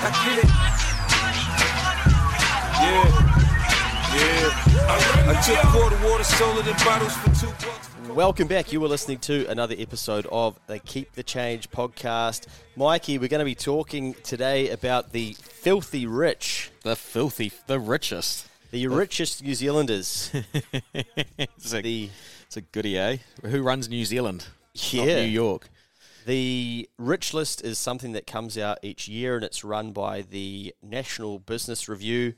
I, get it. Yeah. Yeah. I took quarter water, sold it in bottles for two bucks. Welcome back. You were listening to another episode of the Keep the Change podcast. Mikey, we're going to be talking today about the filthy rich, The filthy, the richest. the richest New Zealanders. It's a, the it's a goodie, eh? Who runs New Zealand? Yeah. New York. The Rich List is something that comes out each year and it's run by the National Business Review.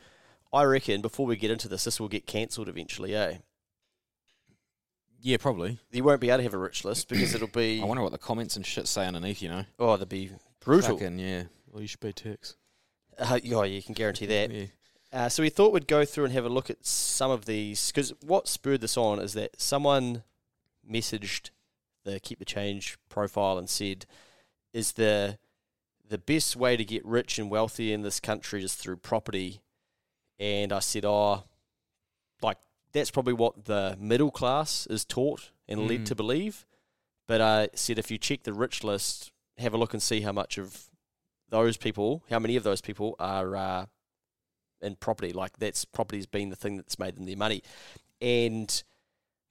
I reckon before we get into this, this will get cancelled eventually, eh? Yeah, probably. You won't be able to have a Rich List because it'll be, I wonder what the comments and shit say underneath, you know? oh, they'll be brutal. Fucking, yeah. Well, you should pay tax. Uh, yeah, you can guarantee that. Yeah. Uh, so we thought we'd go through and have a look at some of these because what spurred this on is that someone messaged the Keep the Change profile and said, "Is the the best way to get rich and wealthy in this country is through property?" And I said, "Oh, like that's probably what the middle class is taught and led Mm. to believe." But I said, if you check the rich list, have a look and see how much of those people, how many of those people are uh, in property. Like that's property's been the thing that's made them their money. And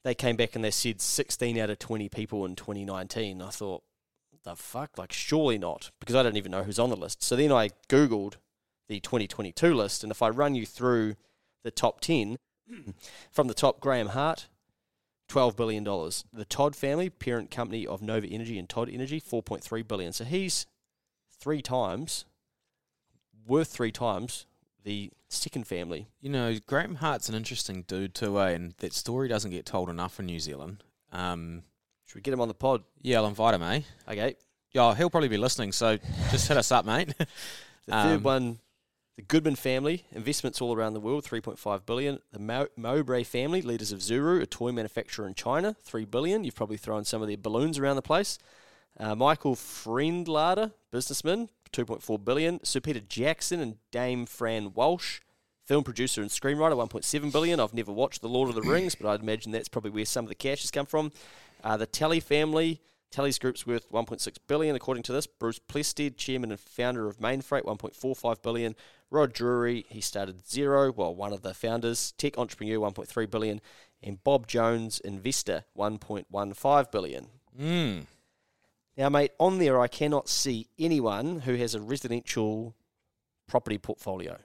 they came back and they said 16 out of 20 people in 2019. I thought, the fuck? Like, surely not, because I don't even know who's on the list. So then I Googled the 2022 list, and if I run you through the top 10, from the top, Graham Hart, $12 billion. The Todd family, parent company of Nova Energy and Todd Energy, 4.3 billion. So he's three times, worth three times the second family. You know, Graham Hart's an interesting dude, too, eh? And that story doesn't get told enough in New Zealand. Um, Should we get him on the pod? yeah, I'll invite him, eh? Okay. Yeah, he'll probably be listening, so just hit us up, mate. The third Um, one, the Goodman family, investments all around the world, 3.5 billion. The Mo- Mowbray family, leaders of Zuru, a toy manufacturer in China, 3 billion. You've probably thrown some of their balloons around the place. Uh, Michael Friedlander, businessman, 2.4 billion. Sir Peter Jackson and Dame Fran Walsh, film producer and screenwriter, 1.7 billion. I've never watched The Lord of the Rings, but I'd imagine that's probably where some of the cash has come from. Uh, the Talley family, Talley's group's worth 1.6 billion, according to this. Bruce Plested, chairman and founder of Mainfreight, 1.45 billion. Rod Drury, he started Xero, well, one of the founders. Tech entrepreneur, 1.3 billion, and Bob Jones, investor, 1.15 billion. mm. Now, mate, on there I cannot see anyone who has a residential property portfolio.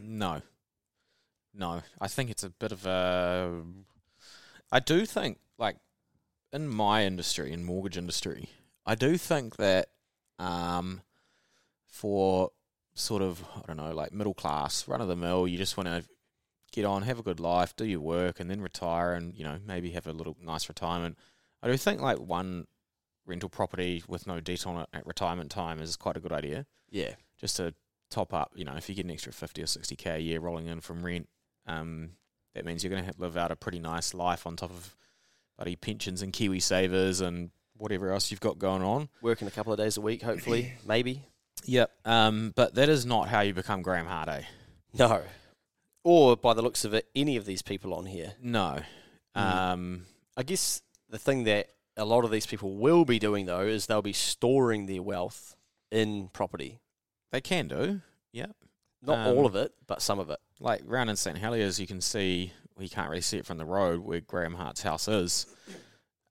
No. No. I think it's a bit of a. I do think, like, in my industry, in mortgage industry, I do think that um, for sort of, I don't know, like middle class, run of the mill, you just want to get on, have a good life, do your work, and then retire and, you know, maybe have a little nice retirement. I do think, like, one rental property with no debt on it at retirement time is quite a good idea Yeah. just to top up. You know, if you get an extra fifty or sixty k a year rolling in from rent, um, that means you're going to live out a pretty nice life on top of bloody pensions and KiwiSavers and whatever else you've got going on. Working a couple of days a week, hopefully, maybe. Yep. Um, but that is not how you become Graham Hart. Eh? No. Or by the looks of it, any of these people on here. No. Mm. Um, I guess the thing that a lot of these people will be doing though is they'll be storing their wealth in property. they can do. Yeah. Not Um, all of it, but some of it. Like round in St Heliers, you can see well, you can't really see it from the road where Graham Hart's house is.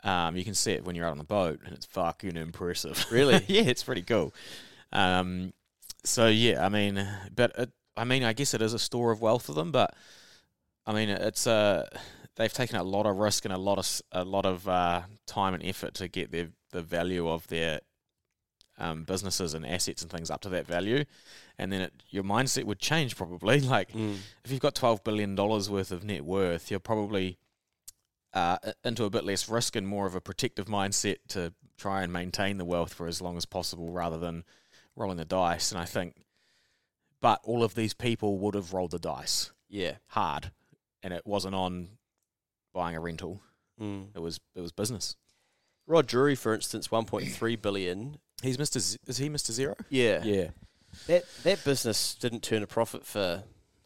Um, you can see it when you're out on the boat, and it's fucking impressive. Really? yeah, it's pretty cool. Um, so yeah, I mean, but it, I mean, I guess it is a store of wealth for them, but I mean, it's uh, they've taken a lot of risk and a lot of a lot of uh, time and effort to get their the value of their um, businesses and assets and things up to that value, and then it, your mindset would change probably. Like Mm. if you've got twelve billion dollars worth of net worth, you're probably uh, into a bit less risk and more of a protective mindset to try and maintain the wealth for as long as possible, rather than rolling the dice. And I think, but all of these people would have rolled the dice Yeah. hard, and it wasn't on buying a rental. Mm. It was it was business. Rod Drury, for instance, 1.3 billion. He's Mister. Z- is he Mister Xero? Yeah. Yeah. That that business didn't turn a profit for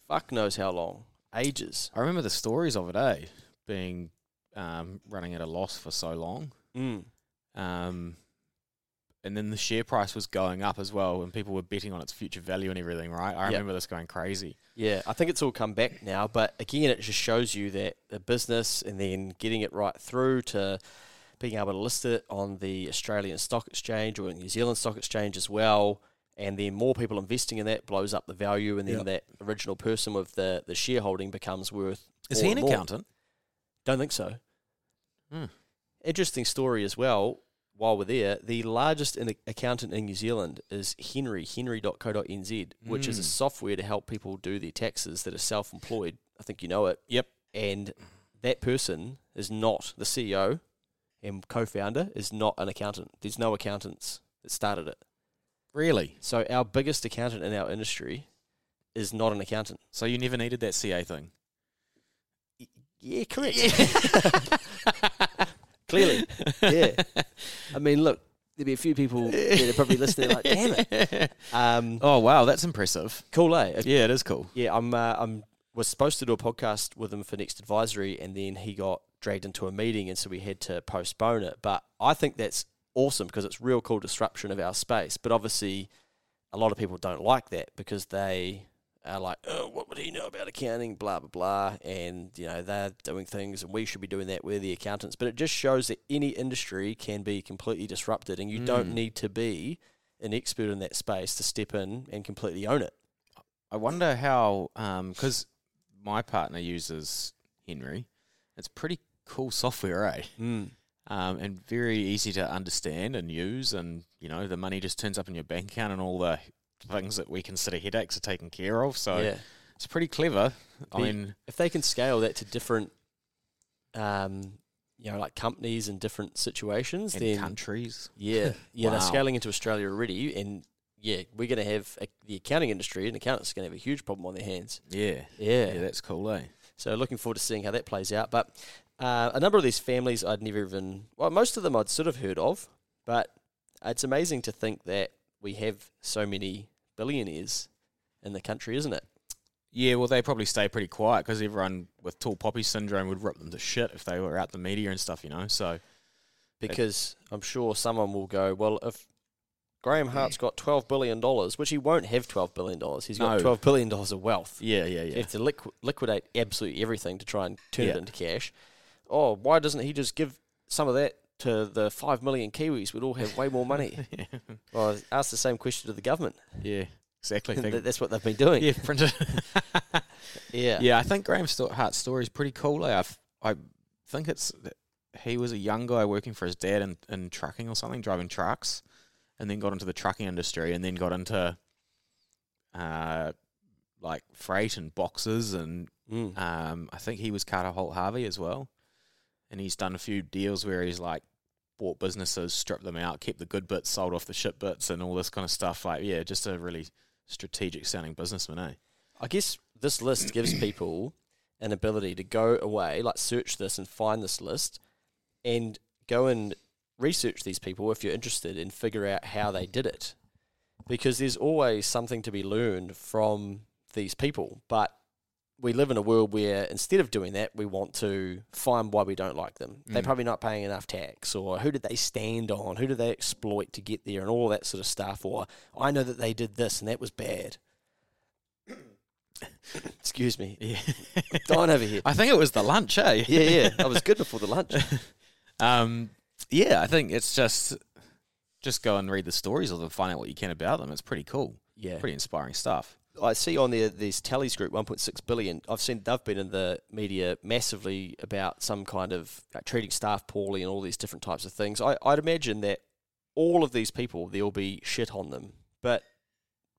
fuck knows how long. Ages. I remember the stories of it, eh? Being um, running at a loss for so long. Mm. Um, and then the share price was going up as well, and people were betting on its future value and everything, right? I Yep. remember this going crazy. Yeah, I think it's all come back now, but again, it just shows you that the business and then getting it right through to being able to list it on the Australian Stock Exchange or New Zealand Stock Exchange as well, and then more people investing in that blows up the value, and then Yep. that original person with the, the shareholding becomes worth. Is more he an more. accountant? Don't think so. Hmm. Interesting story as well. While we're there, the largest in accountant in New Zealand is Hnry, hnry.co.nz, which is a Mm. software to help people do their taxes that are self employed. I think you know it. Yep. And that person is not the CEO and co founder, is not an accountant. There's no accountants that started it. Really? So our biggest accountant in our industry is not an accountant. So you never needed that CA thing? Yeah, correct. Clearly. Yeah. I mean, look, there'd be a few people that are probably listening like, damn it. Um, Oh wow, that's impressive. cool, eh? Yeah, it is cool. Yeah, I'm. Uh, I'm was supposed to do a podcast with him for next advisory, and then he got dragged into a meeting, and so we had to postpone it. But I think that's awesome because it's real cool disruption of our space. But obviously, a lot of people don't like that because they are like, oh, what would he know about accounting? Blah blah blah, and you know they're doing things, and we should be doing that. We're the accountants, but it just shows that any industry can be completely disrupted, and you don't Mm. need to be an expert in that space to step in and completely own it. I wonder how, because my partner uses Hnry. It's pretty cool software, eh? Mm. Um, and very easy to understand and use, and you know the money just turns up in your bank account, and all the things that we consider headaches are taken care of. So yeah. it's pretty clever. I mean, if they can scale that to different, um, you know, like companies and different situations, in then countries, yeah, yeah, they're scaling into Australia already, and yeah, we're going to have a, the accounting industry and accountants going to have a huge problem on their hands. yeah, Yeah, yeah, that's cool, eh? so looking forward to seeing how that plays out. But uh, a number of these families I'd never even, well, most of them I'd sort of heard of, but it's amazing to think that we have so many billionaires in the country, isn't it? Yeah, well, they probably stay pretty quiet because everyone with tall poppy syndrome would rip them to shit if they were out the media and stuff, you know. So because I'm sure someone will go, well, if Graham Hart's got twelve billion dollars, which he won't have twelve billion dollars, he's got No. twelve billion dollars of wealth. yeah, yeah, You yeah. have to liqu- liquidate absolutely everything to try and turn it into cash. Oh, why doesn't he just give some of that to the five million Kiwis? We'd all have way more money. well, I asked the same question to the government. yeah, exactly. That's what they've been doing. yeah, printed. yeah. yeah, I think Graham Hart's story is pretty cool. eh? I, I think it's that he was a young guy working for his dad in, in trucking or something, driving trucks, and then got into the trucking industry, and then got into uh, like freight and boxes, and Mm. um, I think he was Carter Holt Harvey as well, and he's done a few deals where he's like bought businesses, stripped them out, kept the good bits, sold off the shit bits, and all this kind of stuff. Like, yeah, just a really strategic sounding businessman, eh? I guess this list gives people an ability to go away, like search this and find this list, and go and research these people if you're interested and figure out how they did it. Because there's always something to be learned from these people. But we live in a world where instead of doing that, we want to find why we don't like them. They're Mm. probably not paying enough tax, or who did they stand on? Who did they exploit to get there, and all that sort of stuff. Or I know that they did this and that was bad. Excuse me. Yeah. Dying over here. I think it was the lunch, eh? Yeah, yeah. I was good before the lunch. Um, yeah, I think it's just just go and read the stories of them, find out what you can about them. It's pretty cool, Yeah. pretty inspiring stuff. I see on there this Talley's Group 1.6 billion. I've seen they've been in the media massively about some kind of uh, treating staff poorly and all these different types of things. I, I'd imagine that all of these people there will be shit on them, but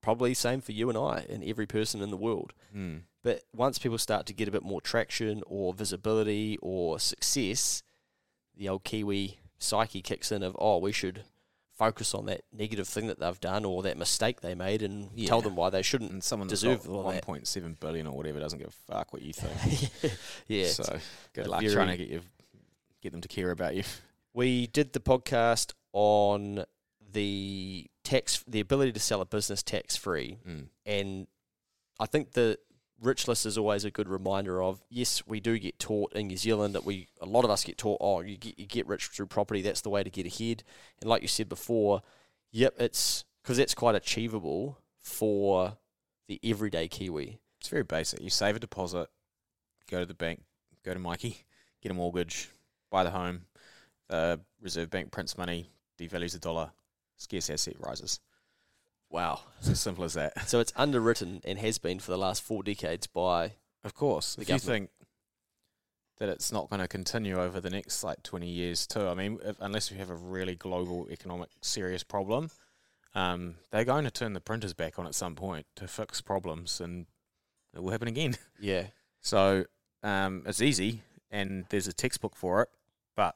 probably same for you and I and every person in the world. Hmm. But once people start to get a bit more traction or visibility or success, the old Kiwi psyche kicks in of, oh, we should focus on that negative thing that they've done or that mistake they made and tell them why they shouldn't And someone that's deserve got all that. 1.7 billion or whatever doesn't give a fuck what you think. yeah. So good luck trying to get you get them to care about you. We did the podcast on the tax, the ability to sell a business tax free, Mm. and I think the rich list is always a good reminder of yes, we do get taught in New Zealand that we a lot of us get taught oh you get you get rich through property that's the way to get ahead, and like you said before, yep, it's because that's quite achievable for the everyday Kiwi. It's very basic. You save a deposit, go to the bank, go to Mikey, get a mortgage, buy the home. The Reserve Bank prints money, devalues the dollar, scarce asset rises. Wow. It's as simple as that. So it's underwritten and has been for the last four decades by Of course, The if you government. think that it's not going to continue over the next like twenty years too, I mean, if, unless we have a really global economic serious problem, um, they're going to turn the printers back on at some point to fix problems, and it will happen again. yeah. So um, it's easy, and there's a textbook for it, but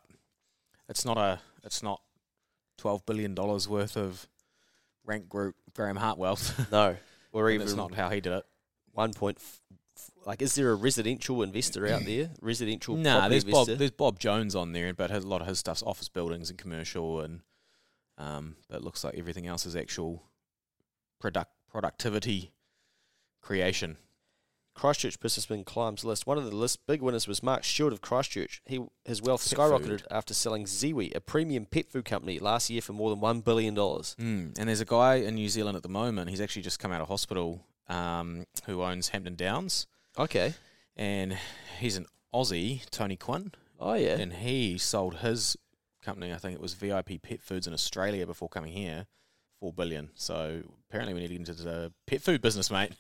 it's not a it's not twelve billion dollars worth of Rank Group Graham Hart wealth. No. Or even That's not how he did it. one point. F- f- like, is there a residential investor out there? Residential Nah, property there's Bob. There's Bob Jones on there, but a lot of his stuff's office buildings and commercial, and um, but it looks like everything else is actual product productivity creation. Christchurch businessman climbs list. One of the list big winners was Mark Stewart of Christchurch. He his wealth Pet skyrocketed food. after selling Ziwi, a premium pet food company, last year for more than one billion dollars. Mm. And there's a guy in New Zealand at the moment. He's actually just come out of hospital. Um, who owns Hampton Downs, Okay. and he's an Aussie, Tony Quinn, Oh yeah. and he sold his company. I think it was VIP Pet Foods in Australia before coming here, four billion. So apparently we need to get into the pet food business, mate.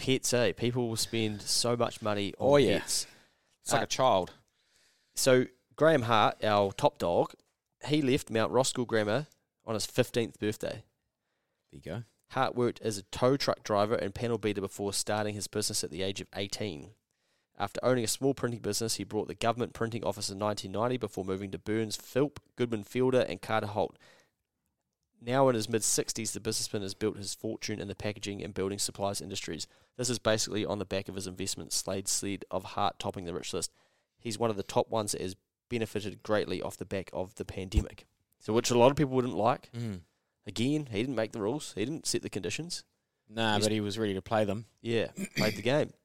Pets, eh? People will spend so much money on Oh, yeah. pets. It's like Uh, a child. So Graham Hart, our top dog, he left Mount Roskill Grammar on his fifteenth birthday. There you go. Hart worked as a tow truck driver and panel beater before starting his business at the age of 18. After owning a small printing business, he brought the government printing office in 1990 before moving to Burns, Philp, Goodman Fielder, and Carter Holt. Now in his mid 60s, the businessman has built his fortune in the packaging and building supplies industries. This is basically on the back of his investment Slade sled of Hart topping the rich list. He's one of the top ones that has benefited greatly off the back of the pandemic. So, which a lot of people wouldn't like. Mm. Again, he didn't make the rules. He didn't set the conditions. Nah, He's- but he was ready to play them. Yeah, played the game.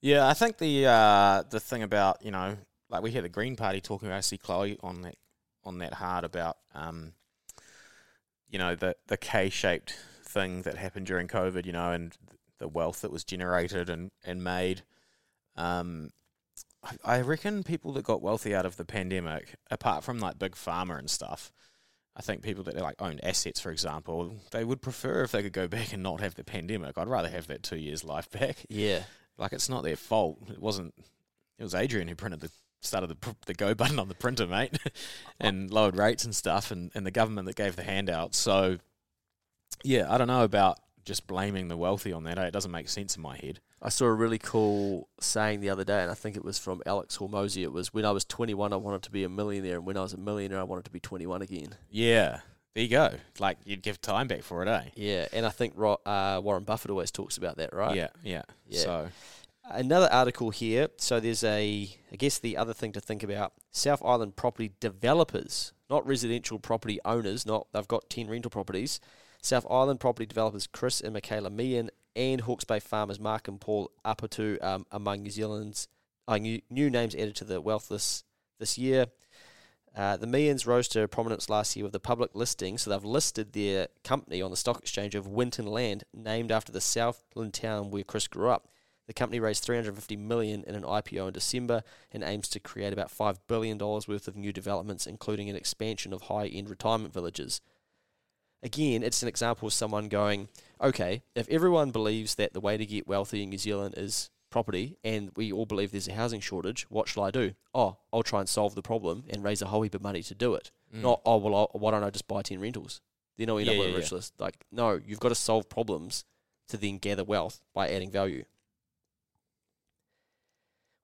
Yeah, I think the uh, the thing about you know, like we hear the Green Party talking about I see Chloe on that on that hard about um, you know the the K shaped thing that happened during COVID, you know, and the wealth that was generated and and made. Um, I, I reckon people that got wealthy out of the pandemic, apart from like big pharma and stuff. I think people that like owned assets, for example, they would prefer if they could go back and not have the pandemic. I'd rather have that two years life back. Yeah, Like it's not their fault. It wasn't. It was Adrian who printed the started the the go button on the printer, mate, and lowered rates and stuff, and, and the government that gave the handouts. So, yeah, I don't know about just blaming the wealthy on that. eh? It doesn't make sense in my head. I saw a really cool saying the other day, and I think it was from Alex Hormozi. It was when I was 21, I wanted to be a millionaire, and when I was a millionaire, I wanted to be 21 again. Yeah, there you go. Like you'd give time back for it, eh? Yeah, and I think uh, Warren Buffett always talks about that, right? Yeah, yeah, Yeah. So Another article here. So there's a, I guess the other thing to think about: South Island property developers, not residential property owners. Not they've got 10 rental properties. South Island property developers Chris and Michaela Meehan and Hawke's Bay farmers Mark and Paul Apatu um, among New Zealand's uh, new, new names added to the wealth list this year. Uh, the Meehans rose to prominence last year with the public listing, so they've listed their company on the stock exchange of Winton Land, named after the Southland town where Chris grew up. The company raised 350 million in an IPO in December and aims to create about 5 billion dollars worth of new developments including an expansion of high-end retirement villages. Again, it's an example of someone going, okay, if everyone believes that the way to get wealthy in New Zealand is property and we all believe there's a housing shortage, what shall I do? Oh, I'll try and solve the problem and raise a whole heap of money to do it. Mm. Not, oh, well, I'll, why don't I just buy 10 rentals? Then I'll end Yeah, up with yeah, a rich yeah. list. Like, no, you've got to solve problems to then gather wealth by adding value.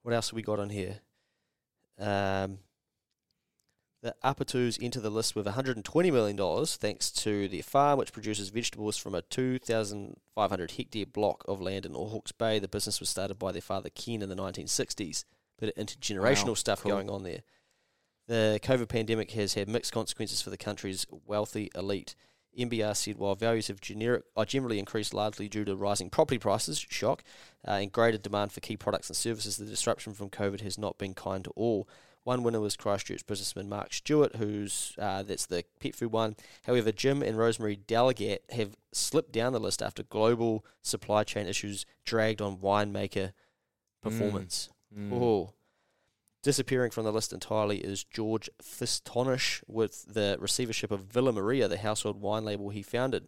What else have we got on here? Um, the Apatus enter the list with $120 million thanks to their farm, which produces vegetables from a 2,500 hectare block of land in Hawke's Bay. The business was started by their father Ken in the 1960s. Bit of intergenerational Wow, stuff cool. going on there. The COVID pandemic has had mixed consequences for the country's wealthy elite. NBR said while values have generic, are generally increased largely due to rising property prices, shock, uh, and greater demand for key products and services, the disruption from COVID has not been kind to all. One winner was Christchurch businessman Mark Stewart, who's uh, that's the pet food one. However, Jim and Rosemary Delegat have slipped down the list after global supply chain issues dragged on winemaker performance. Mm. Oh. Disappearing from the list entirely is George Fistonich with the receivership of Villa Maria, the household wine label he founded.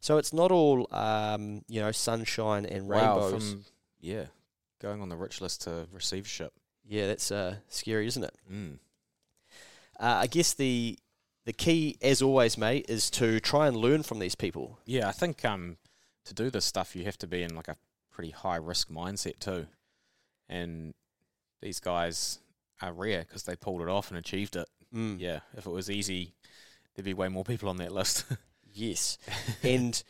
So it's not all, um, you know, sunshine and Wow, rainbows. from yeah, going on the rich list to receivership. yeah, that's uh, scary, isn't it? Mm. Uh, I guess the the key, as always, mate, is to try and learn from these people. Yeah, I think um, to do this stuff, you have to be in like a pretty high risk mindset too. And these guys are rare because they pulled it off and achieved it. Mm. Yeah, if it was easy, there'd be way more people on that list. Yes. and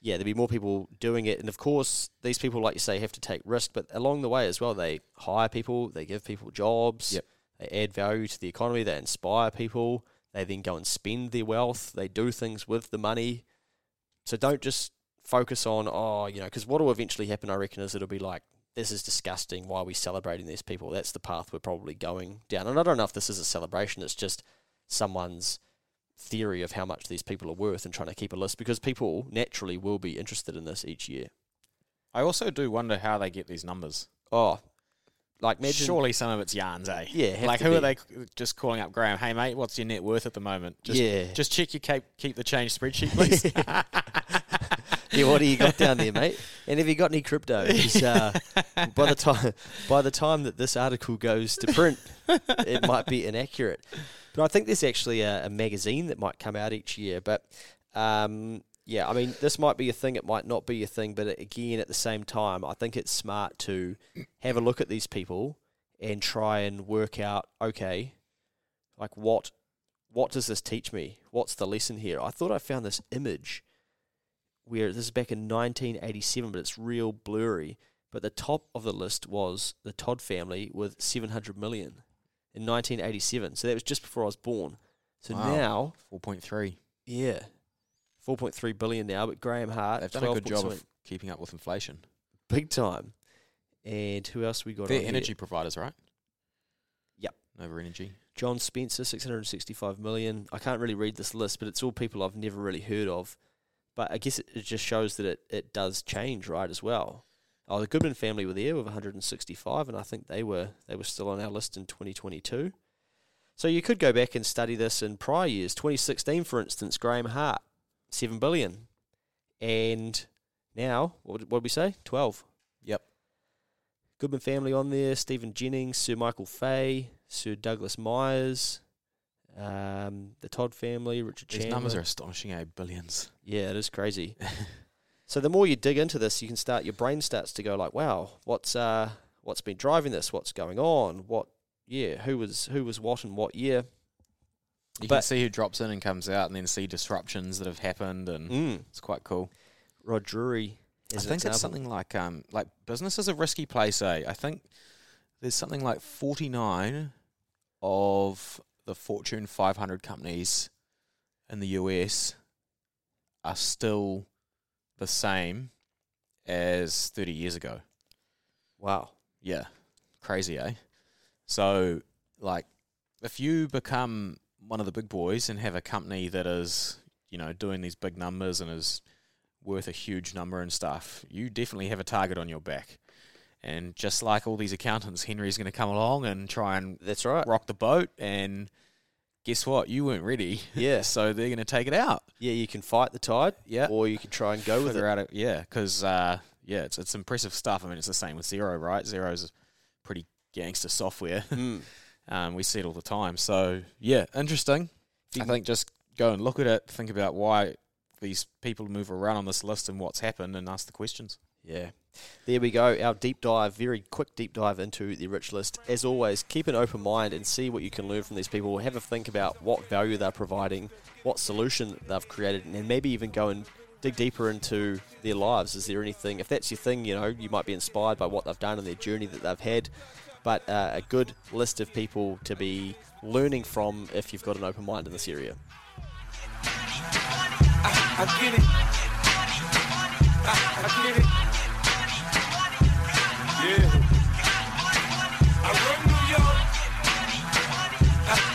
yeah, there'd be more people doing it. And of course, these people, like you say, have to take risk, but along the way as well, they hire people, they give people jobs, Yep. they add value to the economy, they inspire people, they then go and spend their wealth, they do things with the money. So don't just focus on, oh, you know, because what will eventually happen, I reckon, is it'll be like, this is disgusting. Why are we celebrating these people? That's the path we're probably going down. And I don't know if this is a celebration, it's just someone's theory of how much these people are worth and trying to keep a list because people naturally will be interested in this each year. I also do wonder how they get these numbers. Oh, like imagine. Surely some of it's yarns, eh? Yeah, like who are they just calling up Graham? Hey mate, what's your net worth at the moment? Just, yeah. just check your keep keep the change spreadsheet, please. yeah, what do you got down there, mate? And have you got any crypto? uh, by the time by the time that this article goes to print, it might be inaccurate. But I think there's actually a, a magazine that might come out each year. But um, yeah, I mean, this might be a thing. It might not be a thing. But again, at the same time, I think it's smart to have a look at these people and try and work out, okay, like what what does this teach me? What's the lesson here? I thought I found this image where this is back in 1987, but it's real blurry. But the top of the list was the Todd family with 700 million in 1987. So that was just before I was born. So Wow. now, Four point three. yeah, 4.3 billion now. But Graham Hart, They've done a good job of keeping up with inflation. big time. And who else we got? They're on here? energy providers, right? Yep. Nova Energy. John Spencer, 665 million. I can't really read this list, but it's all people I've never really heard of. But I guess it, it just shows that it, it does change, right, as well. Oh, the Goodman family were there with 165, and I think they were they were still on our list in 2022. So you could go back and study this in prior years. 2016, for instance, Graham Hart, 7 billion. And now, what did, what did we say? 12. Yep. Goodman family on there, Stephen Jennings, Sir Michael Fay, Sir Douglas Myers, um, the Todd family, Richard These Chandler. numbers are astonishing, eh? Billions. yeah, it is crazy. so the more you dig into this, you can start your brain starts to go like, wow, what's uh, what's been driving this? What's going on? What? Yeah, who was who was what and what year? You can But- see who drops in and comes out, and then see disruptions that have happened, and Mm. it's quite cool. Rod Drury. I think it's something like um like business is a risky place, eh? I think there's something like 49 of the Fortune 500 companies in the US are still the same as 30 years ago. Wow. Yeah. Crazy, eh? So, like, if you become one of the big boys and have a company that is, you know, doing these big numbers and is worth a huge number and stuff, you definitely have a target on your back. And just like all these accountants, Hnry's going to come along and try and That's right. rock the boat. And guess what? You weren't ready. Yeah. so they're going to take it out. Yeah, you can fight the tide, Yeah. or you can try and go with it. it. Yeah, because uh, yeah, it's it's impressive stuff. I mean, it's the same with Xero, right? Xero's pretty gangster software. Mm. um, we see it all the time. So yeah, interesting. I think just go and look at it, think about why these people move around on this list and what's happened, and ask the questions. Yeah. There we go. Our deep dive, very quick deep dive into the rich list. As always, keep an open mind and see what you can learn from these people. Have a think about what value they're providing, what solution they've created, and maybe even go and dig deeper into their lives. Is there anything, if that's your thing, you know, you might be inspired by what they've done and their journey that they've had. But uh, a good list of people to be learning from if you've got an open mind in this area. I. I,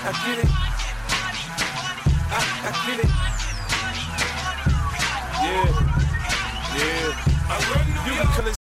I get it. I, I get it. Yeah. Yeah. I run New York.